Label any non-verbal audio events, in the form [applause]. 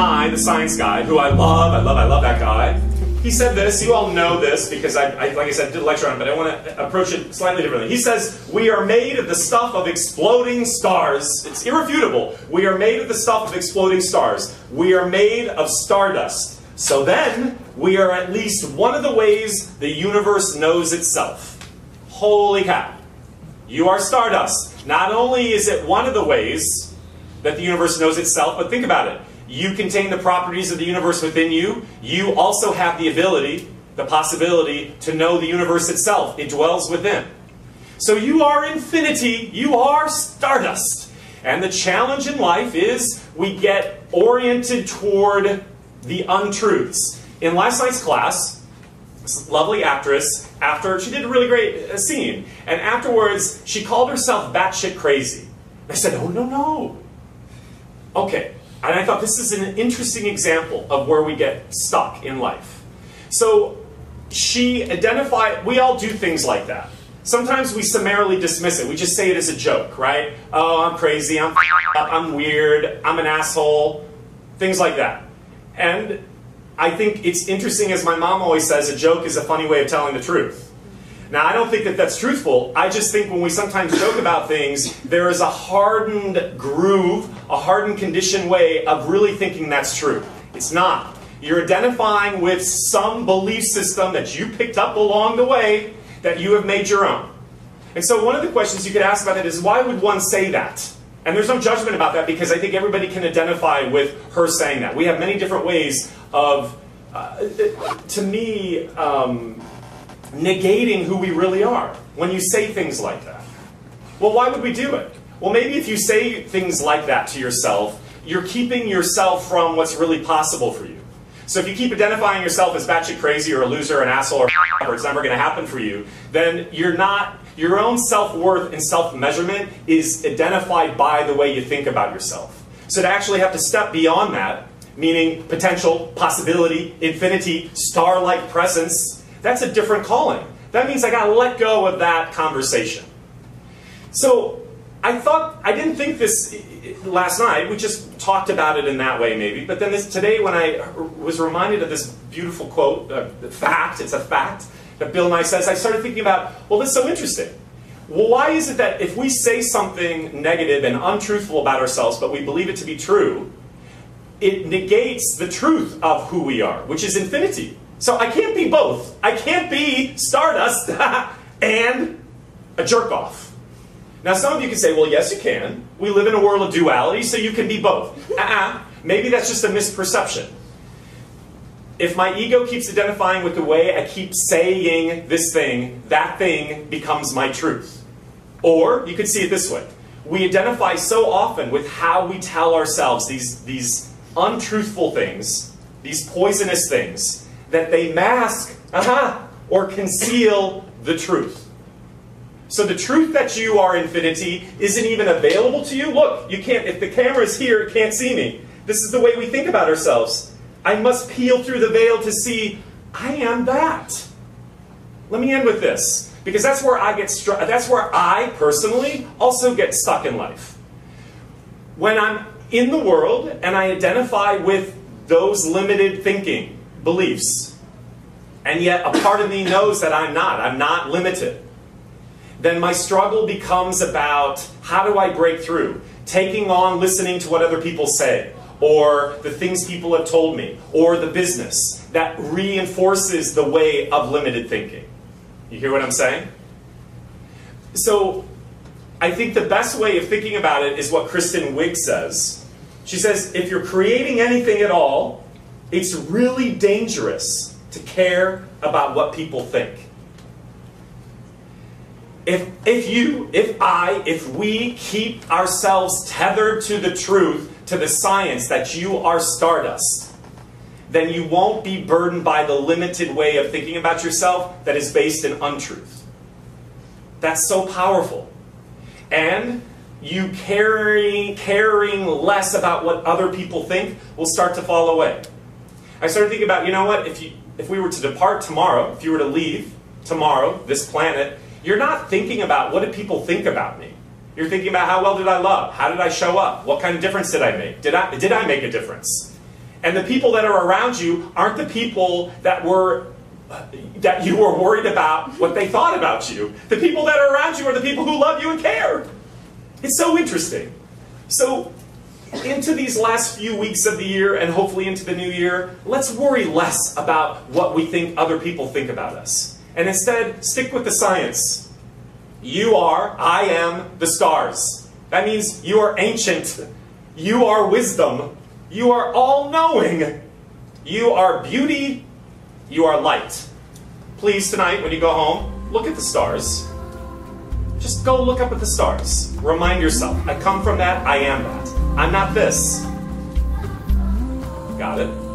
Nye, the science guy, who I love, I love, I love that guy, he said this. You all know this because I, I like I said, did a lecture on it, but I want to approach it slightly differently. He says, We are made of the stuff of exploding stars. It's irrefutable. We are made of the stuff of exploding stars. We are made of stardust. So then, we are at least one of the ways the universe knows itself. Holy cow. You are stardust. Not only is it one of the ways that the universe knows itself, but think about it. You contain the properties of the universe within you. You also have the ability, the possibility, to know the universe itself. It dwells within. So you are infinity. You are stardust. And the challenge in life is we get oriented toward the untruths. In last night's class, this lovely actress, after she did a really great uh, scene, and afterwards she called herself batshit crazy. I said, "Oh no, no." Okay, and I thought this is an interesting example of where we get stuck in life. So she identified. We all do things like that. Sometimes we summarily dismiss it. We just say it as a joke, right? Oh, I'm crazy. I'm I'm weird. I'm an asshole. Things like that. And I think it's interesting, as my mom always says, a joke is a funny way of telling the truth. Now, I don't think that that's truthful. I just think when we sometimes joke about things, there is a hardened groove, a hardened conditioned way of really thinking that's true. It's not. You're identifying with some belief system that you picked up along the way that you have made your own. And so, one of the questions you could ask about that is why would one say that? And there's no judgment about that because I think everybody can identify with her saying that. We have many different ways of, uh, to me, um, negating who we really are when you say things like that. Well, why would we do it? Well, maybe if you say things like that to yourself, you're keeping yourself from what's really possible for you. So if you keep identifying yourself as batshit crazy or a loser, or an asshole, or, [laughs] or it's never going to happen for you, then you're not your own self-worth and self-measurement is identified by the way you think about yourself. So to actually have to step beyond that, meaning potential, possibility, infinity, star-like presence, that's a different calling. That means I got to let go of that conversation. So I thought I didn't think this last night. We just talked about it in that way, maybe. But then this, today, when I was reminded of this beautiful quote, uh, fact, it's a fact that Bill Nye says, I started thinking about, well, this is so interesting. Well, why is it that if we say something negative and untruthful about ourselves, but we believe it to be true, it negates the truth of who we are, which is infinity. So I can't be both. I can't be stardust [laughs] and a jerk off. Now, some of you can say, well, yes, you can. We live in a world of duality, so you can be both. Uh-uh. Maybe that's just a misperception if my ego keeps identifying with the way I keep saying this thing, that thing becomes my truth. Or you could see it this way. We identify so often with how we tell ourselves these, these untruthful things, these poisonous things, that they mask uh-huh, or conceal the truth. So the truth that you are infinity isn't even available to you. Look, you can't, if the camera's here, it can't see me. This is the way we think about ourselves. I must peel through the veil to see I am that. Let me end with this because that's where I get struck. That's where I personally also get stuck in life. When I'm in the world and I identify with those limited thinking beliefs, and yet a part of me knows that I'm not. I'm not limited. Then my struggle becomes about how do I break through? Taking on listening to what other people say, or the things people have told me, or the business that reinforces the way of limited thinking. You hear what I'm saying? So, I think the best way of thinking about it is what Kristen Wiig says. She says, if you're creating anything at all, it's really dangerous to care about what people think. If, if you, if I, if we keep ourselves tethered to the truth to the science that you are stardust, then you won't be burdened by the limited way of thinking about yourself that is based in untruth. That's so powerful. And you caring, caring less about what other people think will start to fall away. I started thinking about, you know what, if, you, if we were to depart tomorrow, if you were to leave tomorrow, this planet, you're not thinking about what do people think about me. You're thinking about how well did I love? How did I show up? What kind of difference did I make? Did I, did I make a difference? And the people that are around you aren't the people that were that you were worried about what they thought about you. The people that are around you are the people who love you and care. It's so interesting. So into these last few weeks of the year and hopefully into the new year, let's worry less about what we think other people think about us. And instead, stick with the science. You are, I am, the stars. That means you are ancient. You are wisdom. You are all knowing. You are beauty. You are light. Please, tonight, when you go home, look at the stars. Just go look up at the stars. Remind yourself I come from that, I am that. I'm not this. Got it?